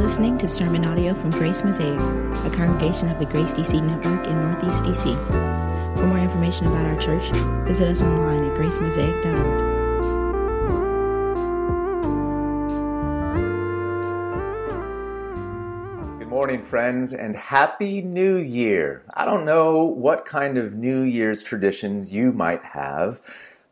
listening to sermon audio from Grace Mosaic, a congregation of the Grace DC Network in Northeast DC. For more information about our church, visit us online at gracemosaic.org. Good morning, friends, and Happy New Year. I don't know what kind of New Year's traditions you might have,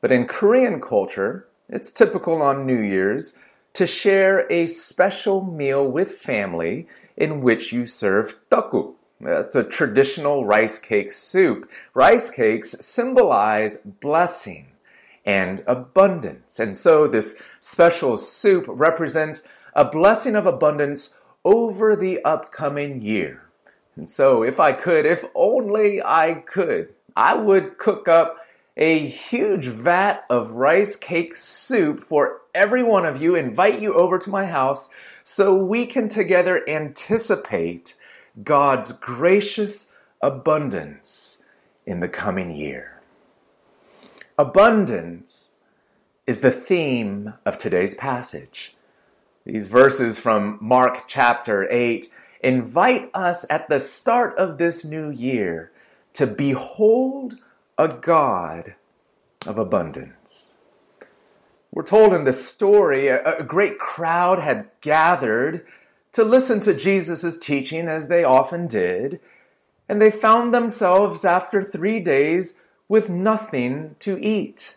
but in Korean culture, it's typical on New Year's to share a special meal with family in which you serve tteokguk. That's a traditional rice cake soup. Rice cakes symbolize blessing and abundance. And so this special soup represents a blessing of abundance over the upcoming year. And so if I could, if only I could, I would cook up a huge vat of rice cake soup for every one of you, invite you over to my house so we can together anticipate God's gracious abundance in the coming year. Abundance is the theme of today's passage. These verses from Mark chapter 8 invite us at the start of this new year to behold a God of abundance. We're told in this story a, great crowd had gathered to listen to Jesus' teaching as they often did, and they found themselves after three days with nothing to eat.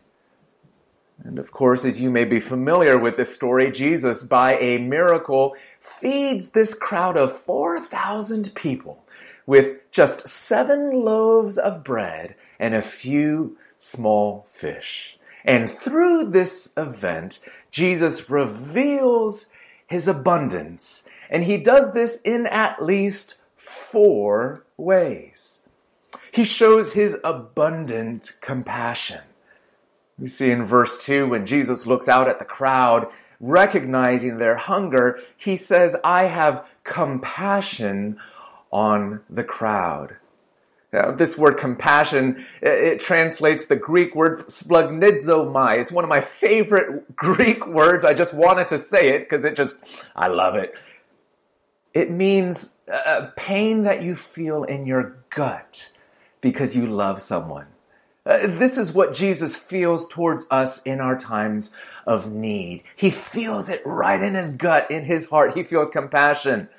And of course, as you may be familiar with this story, Jesus, by a miracle, feeds this crowd of 4,000 people with just seven loaves of bread and a few small fish. And through this event, Jesus reveals his abundance. And he does this in at least four ways. He shows his abundant compassion. We see in verse 2 when Jesus looks out at the crowd, recognizing their hunger, he says, I have compassion on the crowd. Now, this word compassion, uh, it translates the Greek word splanchnizomai. It's one of my favorite Greek words. I just wanted to say it because it just, I love it. It means a pain that you feel in your gut because you love someone. Uh, this is what Jesus feels towards us in our times of need. He feels it right in his gut, in his heart. He feels compassion.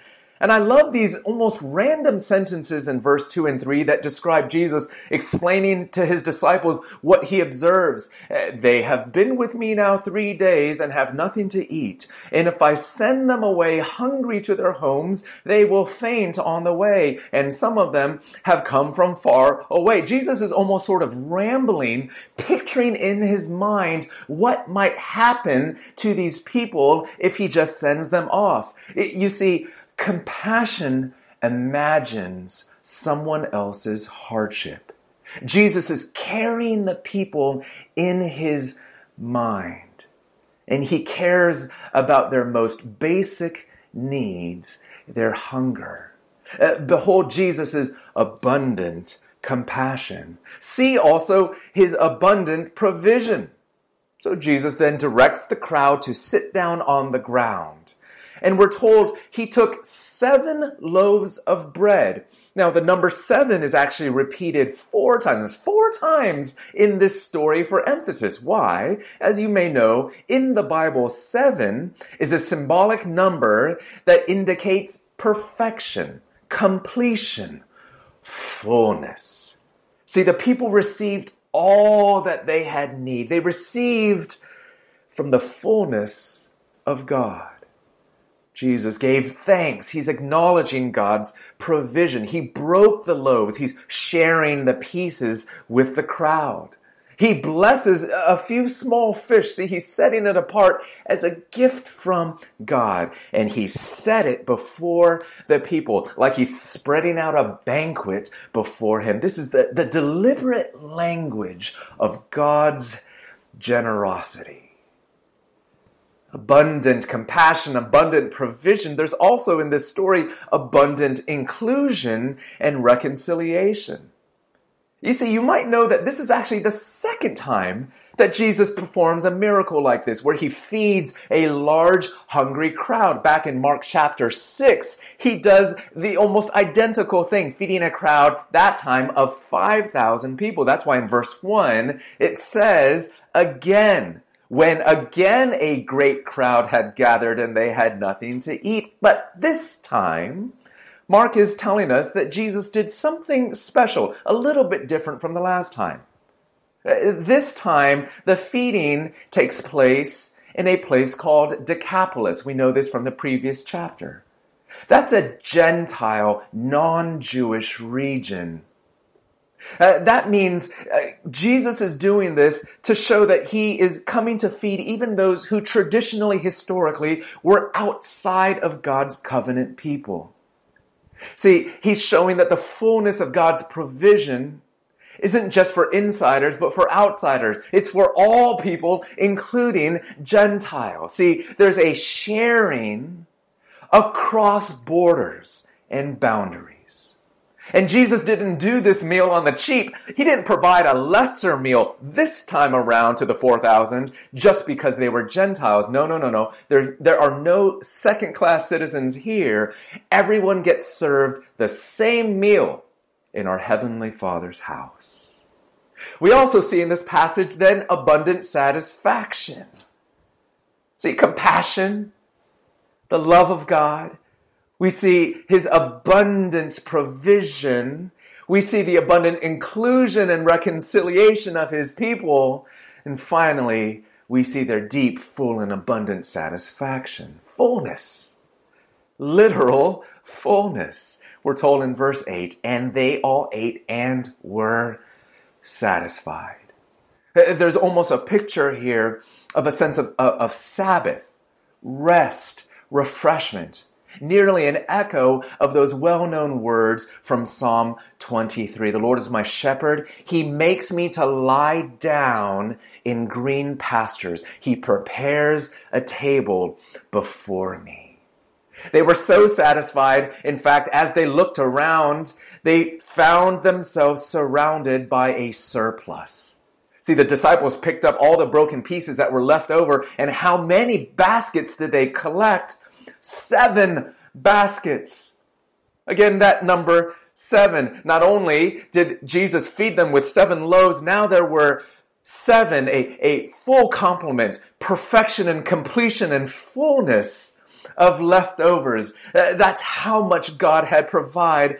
And I love these almost random sentences in verse 2 and 3 that describe Jesus explaining to his disciples what he observes. Uh, they have been with me now three days and have nothing to eat. And if I send them away hungry to their homes, they will faint on the way. And some of them have come from far away. Jesus is almost sort of rambling, picturing in his mind what might happen to these people if he just sends them off. You see, Compassion imagines someone else's hardship. Jesus is carrying the people in his mind, and he cares about their most basic needs, their hunger. Uh, behold Jesus' abundant compassion. See also his abundant provision. So Jesus then directs the crowd to sit down on the ground. And we're told he took seven loaves of bread. Now, the number seven is actually repeated four times, four times in this story for emphasis. Why? As you may know, in the Bible, seven is a symbolic number that indicates perfection, completion, fullness. See, the people received all that they had need. They received from the fullness of God. Jesus gave thanks. He's acknowledging God's provision. He broke the loaves. He's sharing the pieces with the crowd. He blesses a few small fish. See, he's setting it apart as a gift from God. And he set it before the people, like he's spreading out a banquet before him. This is the, the deliberate language of God's generosity abundant compassion, abundant provision, there's also in this story abundant inclusion and reconciliation. You see, you might know that this is actually the second time that Jesus performs a miracle like this, where he feeds a large, hungry crowd. Back in Mark chapter 6, he does the almost identical thing, feeding a crowd, that time, of 5,000 people. That's why in verse 1, it says, again, when again a great crowd had gathered and they had nothing to eat. But this time, Mark is telling us that Jesus did something special, a little bit different from the last time. Uh, this time, the feeding takes place in a place called Decapolis. We know this from the previous chapter. That's a Gentile, non Jewish region. Uh, that means uh, Jesus is doing this to show that he is coming to feed even those who traditionally, historically, were outside of God's covenant people. See, he's showing that the fullness of God's provision isn't just for insiders, but for outsiders. It's for all people, including Gentiles. See, there's a sharing across borders and boundaries. And Jesus didn't do this meal on the cheap. He didn't provide a lesser meal this time around to the 4,000 just because they were Gentiles. No, no, no, no. There, there are no second class citizens here. Everyone gets served the same meal in our Heavenly Father's house. We also see in this passage then abundant satisfaction. See, compassion, the love of God. We see His abundant provision. We see the abundant inclusion and reconciliation of His people. And finally, we see their deep, full, and abundant satisfaction. Fullness. Literal fullness. We're told in verse 8, and they all ate and were satisfied. There's almost a picture here of a sense of, of Sabbath, rest, refreshment, nearly an echo of those well known words from Psalm 23. The Lord is my shepherd. He makes me to lie down in green pastures. He prepares a table before me. They were so satisfied, in fact, as they looked around, they found themselves surrounded by a surplus. See, the disciples picked up all the broken pieces that were left over, and how many baskets did they collect? Seven baskets. Again, that number seven. Not only did Jesus feed them with seven loaves, now there were seven, a, a full complement, perfection and completion and fullness of leftovers. That's how much God had provide,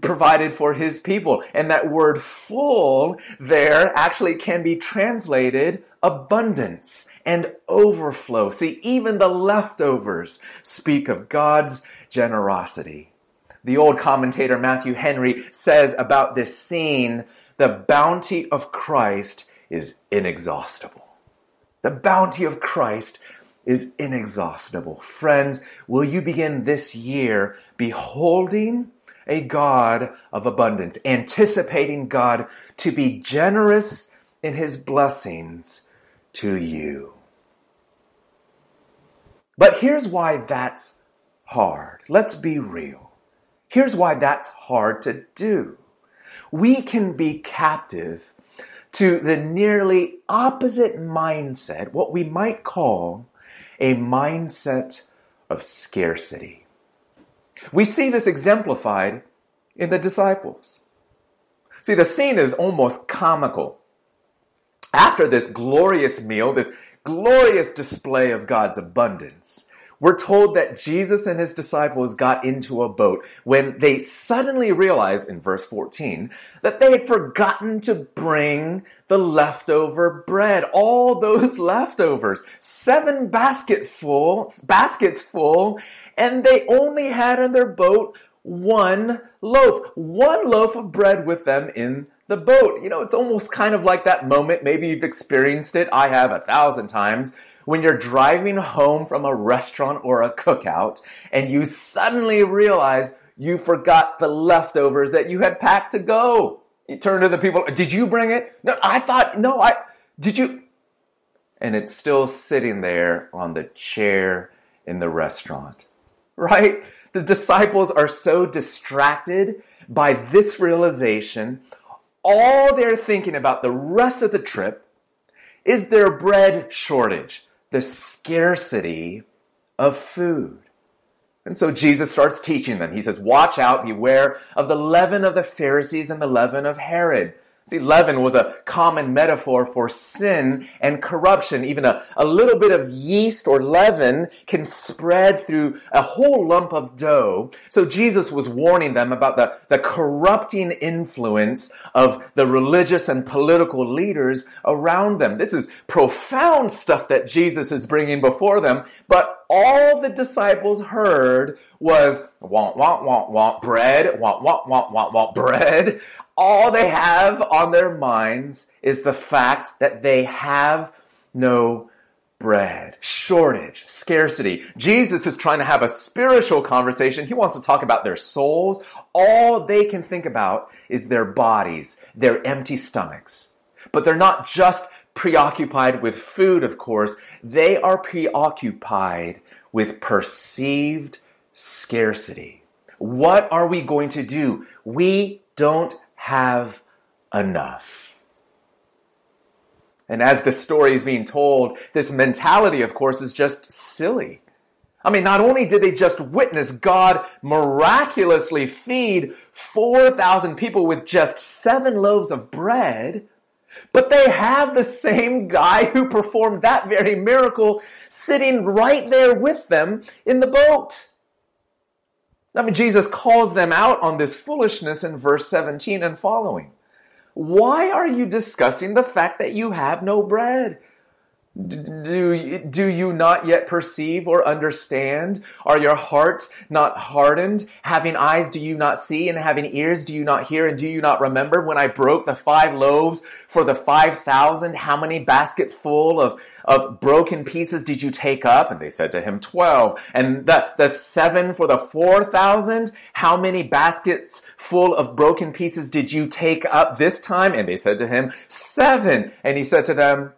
provided for his people. And that word full there actually can be translated abundance and overflow. See, even the leftovers speak of God's generosity. The old commentator Matthew Henry says about this scene, the bounty of Christ is inexhaustible. The bounty of Christ is inexhaustible. Friends, will you begin this year beholding a God of abundance, anticipating God to be generous in his blessings to you? But here's why that's hard. Let's be real. Here's why that's hard to do. We can be captive to the nearly opposite mindset, what we might call a mindset of scarcity. We see this exemplified in the disciples. See, the scene is almost comical. After this glorious meal, this glorious display of God's abundance, we're told that Jesus and his disciples got into a boat when they suddenly realized in verse 14 that they had forgotten to bring the leftover bread. All those leftovers. Seven basketfuls, baskets full, and they only had in their boat one loaf. One loaf of bread with them in the boat. You know, it's almost kind of like that moment. Maybe you've experienced it. I have a thousand times when you're driving home from a restaurant or a cookout and you suddenly realize you forgot the leftovers that you had packed to go. You turn to the people, did you bring it? No, I thought, no, I, did you? And it's still sitting there on the chair in the restaurant, right? The disciples are so distracted by this realization all they're thinking about the rest of the trip is their bread shortage, the scarcity of food. And so Jesus starts teaching them. He says, Watch out, beware of the leaven of the Pharisees and the leaven of Herod. See, leaven was a common metaphor for sin and corruption. Even a, a little bit of yeast or leaven can spread through a whole lump of dough. So Jesus was warning them about the, the corrupting influence of the religious and political leaders around them. This is profound stuff that Jesus is bringing before them, but all the disciples heard was want, want, want, want bread, want, want, want, want, want bread. All they have on their minds is the fact that they have no bread, shortage, scarcity. Jesus is trying to have a spiritual conversation. He wants to talk about their souls. All they can think about is their bodies, their empty stomachs. But they're not just preoccupied with food, of course. They are preoccupied with perceived scarcity. What are we going to do? We don't have enough. And as the story is being told, this mentality, of course, is just silly. I mean, not only did they just witness God miraculously feed 4,000 people with just seven loaves of bread, but they have the same guy who performed that very miracle sitting right there with them in the boat. I mean, Jesus calls them out on this foolishness in verse 17 and following. Why are you discussing the fact that you have no bread? Do, do you not yet perceive or understand? Are your hearts not hardened? Having eyes, do you not see? And having ears, do you not hear? And do you not remember when I broke the five loaves for the five thousand? How many basketful of, of broken pieces did you take up? And they said to him, twelve. And the, the seven for the four thousand? How many baskets full of broken pieces did you take up this time? And they said to him, seven. And he said to them,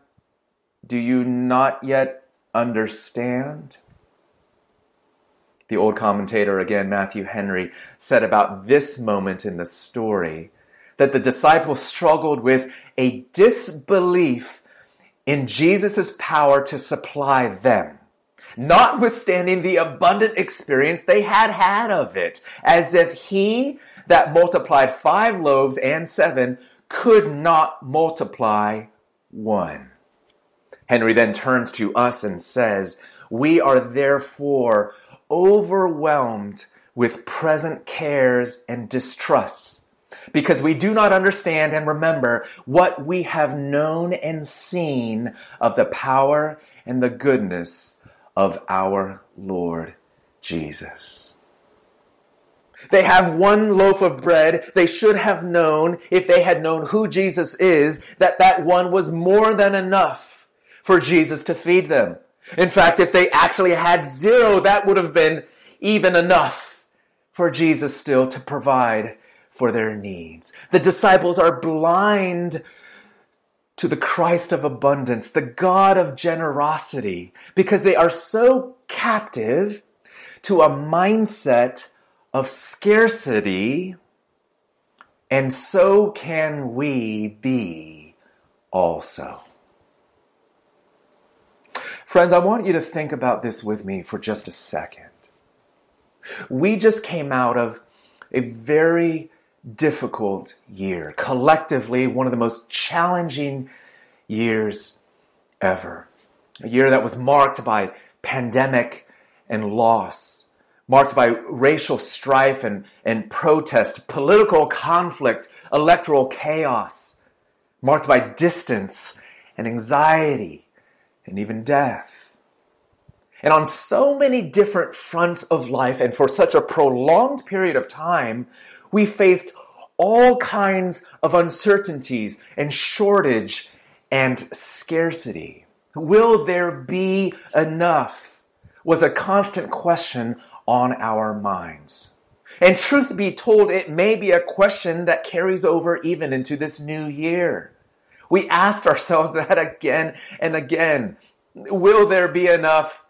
do you not yet understand? The old commentator, again, Matthew Henry, said about this moment in the story that the disciples struggled with a disbelief in Jesus' power to supply them, notwithstanding the abundant experience they had had of it, as if he that multiplied five loaves and seven could not multiply one. Henry then turns to us and says, We are therefore overwhelmed with present cares and distrusts because we do not understand and remember what we have known and seen of the power and the goodness of our Lord Jesus. They have one loaf of bread. They should have known, if they had known who Jesus is, that that one was more than enough for Jesus to feed them. In fact, if they actually had zero, that would have been even enough for Jesus still to provide for their needs. The disciples are blind to the Christ of abundance, the God of generosity, because they are so captive to a mindset of scarcity, and so can we be also. Friends, I want you to think about this with me for just a second. We just came out of a very difficult year, collectively, one of the most challenging years ever. A year that was marked by pandemic and loss, marked by racial strife and, and protest, political conflict, electoral chaos, marked by distance and anxiety and even death. And on so many different fronts of life, and for such a prolonged period of time, we faced all kinds of uncertainties and shortage and scarcity. Will there be enough? Was a constant question on our minds. And truth be told, it may be a question that carries over even into this new year. We asked ourselves that again and again. Will there be enough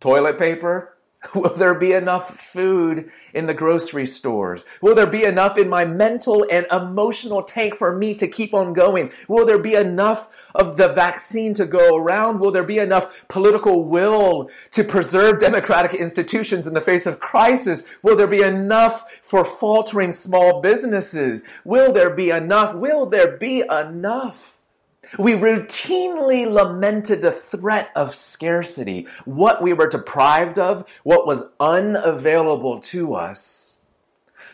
toilet paper? Will there be enough food in the grocery stores? Will there be enough in my mental and emotional tank for me to keep on going? Will there be enough of the vaccine to go around? Will there be enough political will to preserve democratic institutions in the face of crisis? Will there be enough for faltering small businesses? Will there be enough? Will there be enough? We routinely lamented the threat of scarcity, what we were deprived of, what was unavailable to us.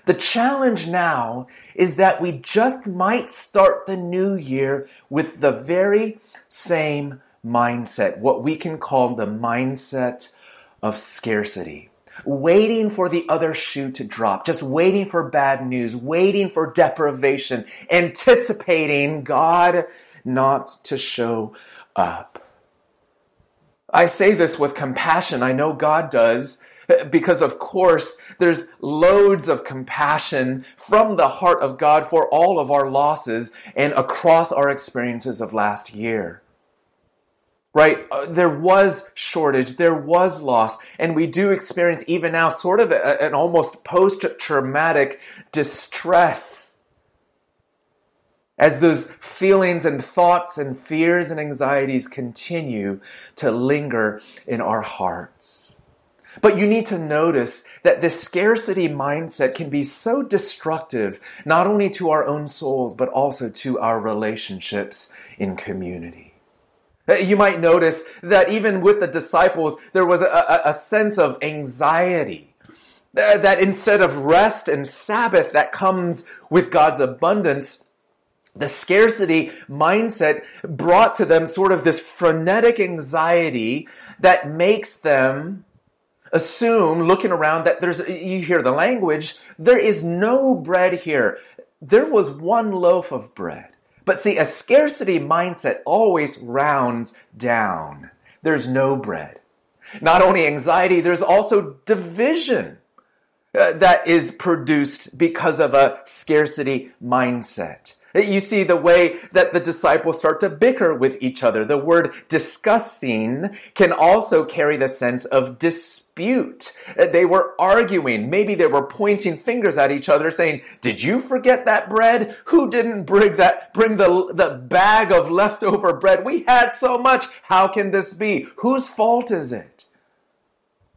The challenge now is that we just might start the new year with the very same mindset, what we can call the mindset of scarcity. Waiting for the other shoe to drop, just waiting for bad news, waiting for deprivation, anticipating God not to show up. I say this with compassion. I know God does because of course there's loads of compassion from the heart of God for all of our losses and across our experiences of last year. Right? Uh, there was shortage, there was loss, and we do experience even now sort of a, an almost post-traumatic distress as those feelings and thoughts and fears and anxieties continue to linger in our hearts. But you need to notice that this scarcity mindset can be so destructive, not only to our own souls, but also to our relationships in community. Uh, you might notice that even with the disciples, there was a, a, sense of anxiety. Uh, that instead of rest and Sabbath that comes with God's abundance, the scarcity mindset brought to them sort of this frenetic anxiety that makes them assume, looking around, that there's, you hear the language, there is no bread here. There was one loaf of bread. But see, a scarcity mindset always rounds down. There's no bread. Not only anxiety, there's also division uh, that is produced because of a scarcity mindset. You see the way that the disciples start to bicker with each other. The word disgusting can also carry the sense of dispute. Uh, they were arguing. Maybe they were pointing fingers at each other saying, did you forget that bread? Who didn't bring that, bring the, the bag of leftover bread? We had so much. How can this be? Whose fault is it?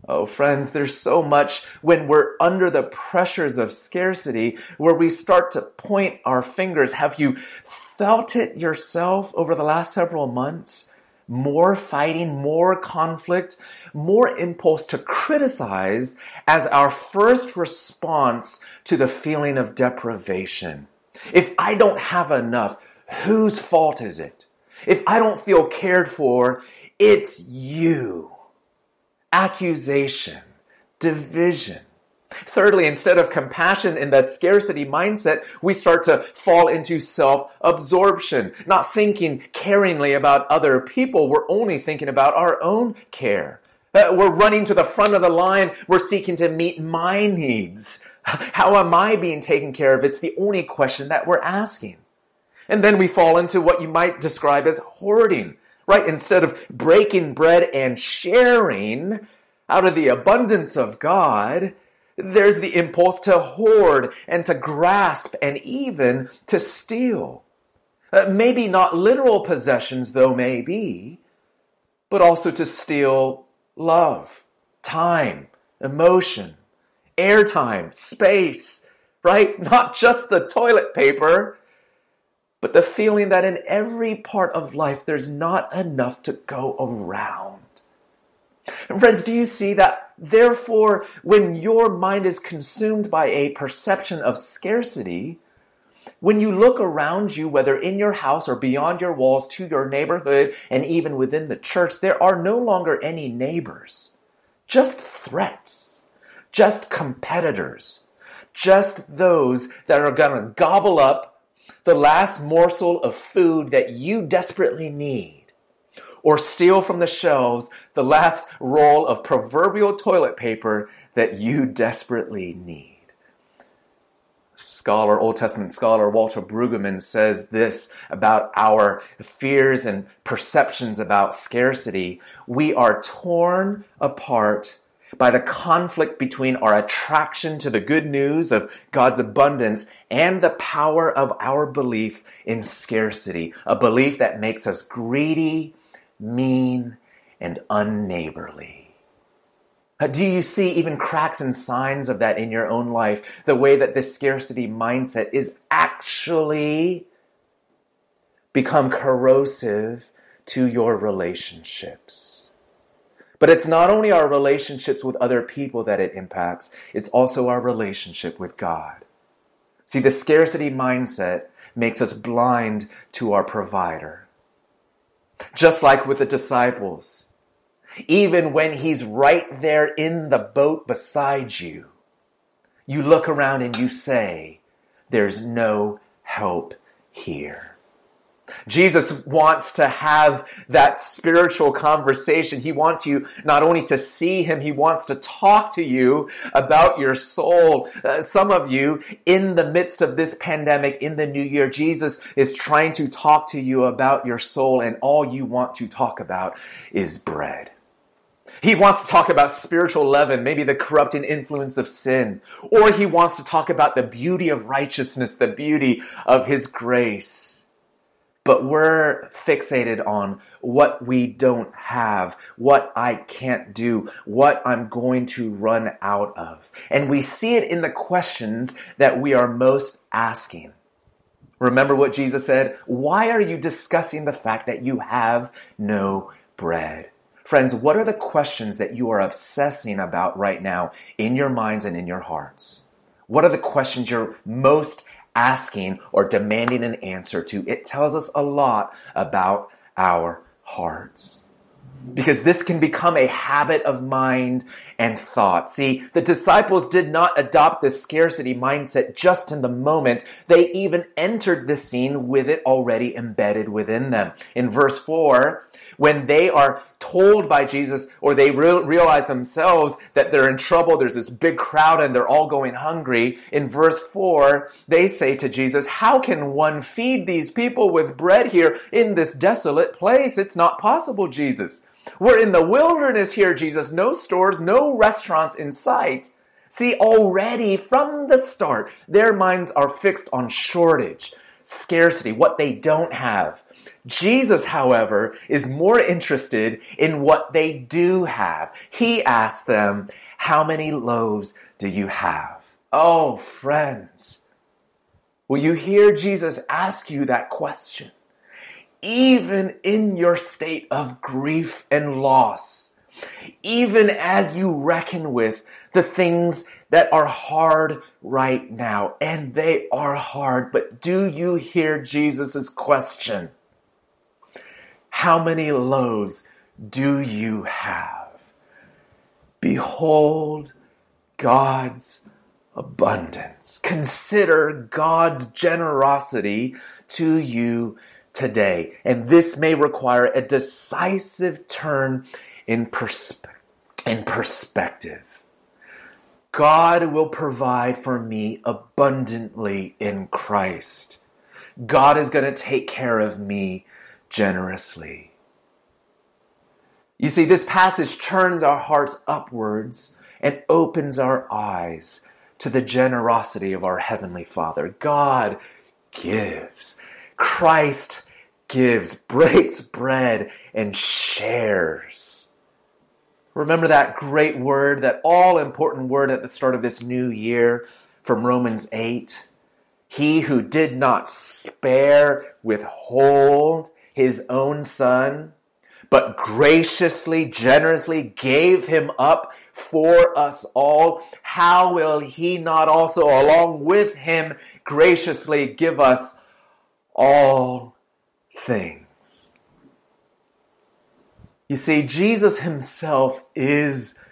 Oh, friends, there's so much when we're under the pressures of scarcity where we start to point our fingers. Have you felt it yourself over the last several months? More fighting, more conflict, more impulse to criticize as our first response to the feeling of deprivation. If I don't have enough, whose fault is it? If I don't feel cared for, it's you accusation, division. Thirdly, instead of compassion in the scarcity mindset, we start to fall into self-absorption, not thinking caringly about other people. We're only thinking about our own care. Uh, we're running to the front of the line. We're seeking to meet my needs. How am I being taken care of? It's the only question that we're asking. And then we fall into what you might describe as hoarding right? Instead of breaking bread and sharing out of the abundance of God, there's the impulse to hoard and to grasp and even to steal. Uh, maybe not literal possessions, though, maybe, but also to steal love, time, emotion, airtime, space, right? Not just the toilet paper, but the feeling that in every part of life there's not enough to go around. And friends, do you see that? Therefore, when your mind is consumed by a perception of scarcity, when you look around you, whether in your house or beyond your walls to your neighborhood and even within the church, there are no longer any neighbors, just threats, just competitors, just those that are going to gobble up the last morsel of food that you desperately need, or steal from the shelves the last roll of proverbial toilet paper that you desperately need. Scholar, Old Testament scholar Walter Brueggemann says this about our fears and perceptions about scarcity. We are torn apart by the conflict between our attraction to the good news of God's abundance and the power of our belief in scarcity, a belief that makes us greedy, mean, and unneighborly. Uh, do you see even cracks and signs of that in your own life? The way that this scarcity mindset is actually become corrosive to your relationships. But it's not only our relationships with other people that it impacts, it's also our relationship with God. See, the scarcity mindset makes us blind to our provider. Just like with the disciples, even when he's right there in the boat beside you, you look around and you say, There's no help here. Jesus wants to have that spiritual conversation. He wants you not only to see him, he wants to talk to you about your soul. Uh, some of you, in the midst of this pandemic, in the new year, Jesus is trying to talk to you about your soul, and all you want to talk about is bread. He wants to talk about spiritual leaven, maybe the corrupting influence of sin. Or he wants to talk about the beauty of righteousness, the beauty of his grace but we're fixated on what we don't have, what I can't do, what I'm going to run out of. And we see it in the questions that we are most asking. Remember what Jesus said? Why are you discussing the fact that you have no bread? Friends, what are the questions that you are obsessing about right now in your minds and in your hearts? What are the questions you're most asking or demanding an answer to. It tells us a lot about our hearts. Because this can become a habit of mind and thought. See, the disciples did not adopt this scarcity mindset just in the moment. They even entered the scene with it already embedded within them. In verse 4, when they are told by Jesus or they re- realize themselves that they're in trouble, there's this big crowd and they're all going hungry. In verse 4, they say to Jesus, How can one feed these people with bread here in this desolate place? It's not possible, Jesus. We're in the wilderness here, Jesus. No stores, no restaurants in sight. See, already from the start, their minds are fixed on shortage, scarcity, what they don't have. Jesus, however, is more interested in what they do have. He asks them, How many loaves do you have? Oh, friends, will you hear Jesus ask you that question? Even in your state of grief and loss, even as you reckon with the things that are hard right now, and they are hard, but do you hear Jesus' question? How many loaves do you have? Behold God's abundance. Consider God's generosity to you today. And this may require a decisive turn in, perspe- in perspective. God will provide for me abundantly in Christ. God is going to take care of me generously. You see, this passage turns our hearts upwards and opens our eyes to the generosity of our Heavenly Father. God gives. Christ gives, breaks bread, and shares. Remember that great word, that all important word at the start of this new year from Romans 8? He who did not spare, withhold, his own son, but graciously, generously gave him up for us all, how will he not also, along with him, graciously give us all things? You see, Jesus himself is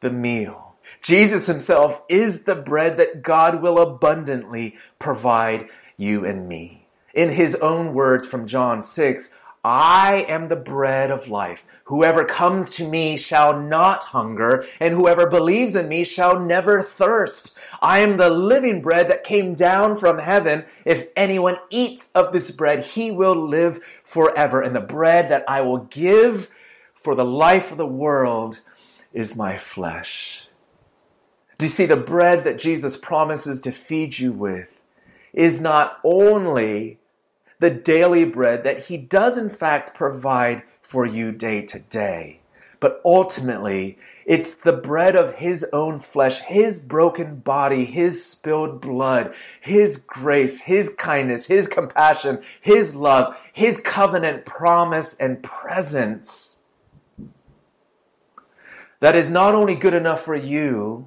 the meal. Jesus himself is the bread that God will abundantly provide you and me in his own words from John 6, I am the bread of life. Whoever comes to me shall not hunger, and whoever believes in me shall never thirst. I am the living bread that came down from heaven. If anyone eats of this bread, he will live forever. And the bread that I will give for the life of the world is my flesh. Do you see the bread that Jesus promises to feed you with is not only the daily bread that he does in fact provide for you day to day, but ultimately it's the bread of his own flesh, his broken body, his spilled blood, his grace, his kindness, his compassion, his love, his covenant promise and presence that is not only good enough for you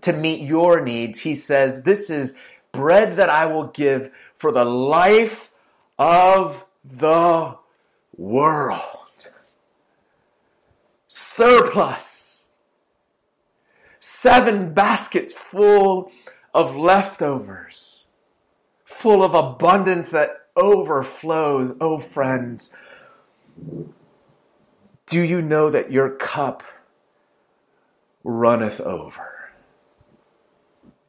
to meet your needs, he says, This is bread that I will give for the life of the world. Surplus. Seven baskets full of leftovers, full of abundance that overflows. Oh, friends, do you know that your cup runneth over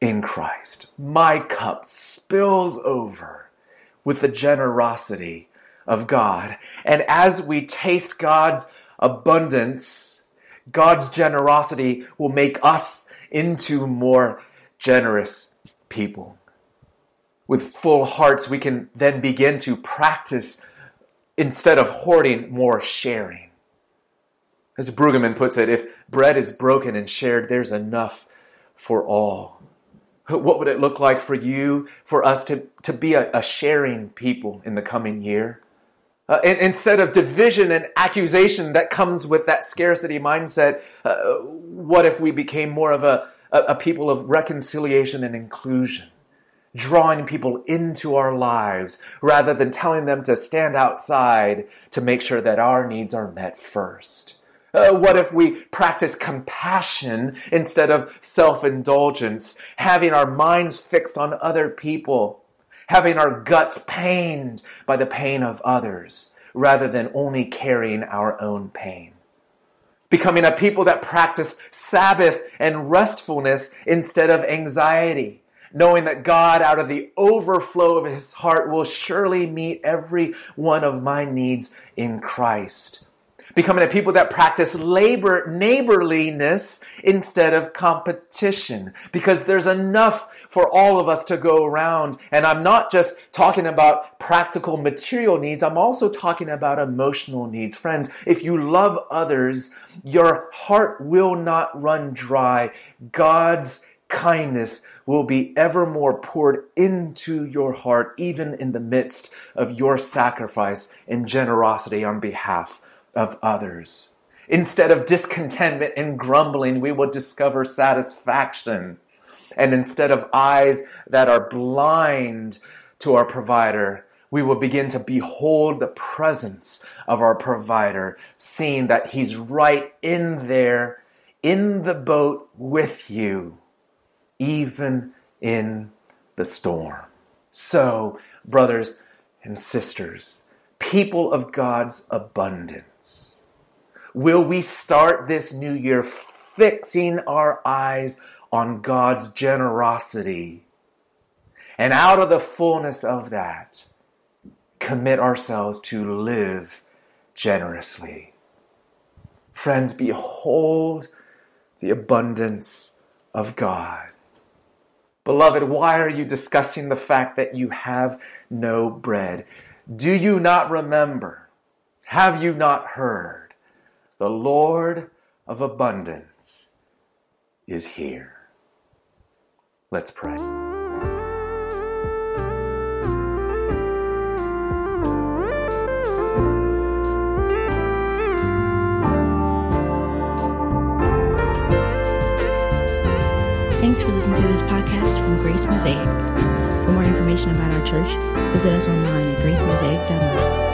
in Christ. My cup spills over with the generosity of God. And as we taste God's abundance, God's generosity will make us into more generous people. With full hearts, we can then begin to practice instead of hoarding, more sharing. As Brueggemann puts it, if bread is broken and shared, there's enough for all. What would it look like for you, for us to, to be a, a sharing people in the coming year? Uh, instead of division and accusation that comes with that scarcity mindset, uh, what if we became more of a, a, a people of reconciliation and inclusion? drawing people into our lives rather than telling them to stand outside to make sure that our needs are met first. Uh, what if we practice compassion instead of self indulgence, having our minds fixed on other people, having our guts pained by the pain of others, rather than only carrying our own pain? Becoming a people that practice Sabbath and restfulness instead of anxiety, knowing that God, out of the overflow of his heart, will surely meet every one of my needs in Christ becoming a people that practice labor, neighborliness instead of competition. Because there's enough for all of us to go around. And I'm not just talking about practical material needs, I'm also talking about emotional needs. Friends, if you love others, your heart will not run dry. God's kindness will be ever more poured into your heart, even in the midst of your sacrifice and generosity on behalf of others. Instead of discontentment and grumbling, we will discover satisfaction. And instead of eyes that are blind to our provider, we will begin to behold the presence of our provider, seeing that he's right in there, in the boat with you, even in the storm. So, brothers and sisters, people of God's abundance, Will we start this new year fixing our eyes on God's generosity? And out of the fullness of that, commit ourselves to live generously. Friends, behold the abundance of God. Beloved, why are you discussing the fact that you have no bread? Do you not remember? Have you not heard? The Lord of abundance is here. Let's pray. Thanks for listening to this podcast from Grace Mosaic. For more information about our church, visit us online at gracemosaic.org.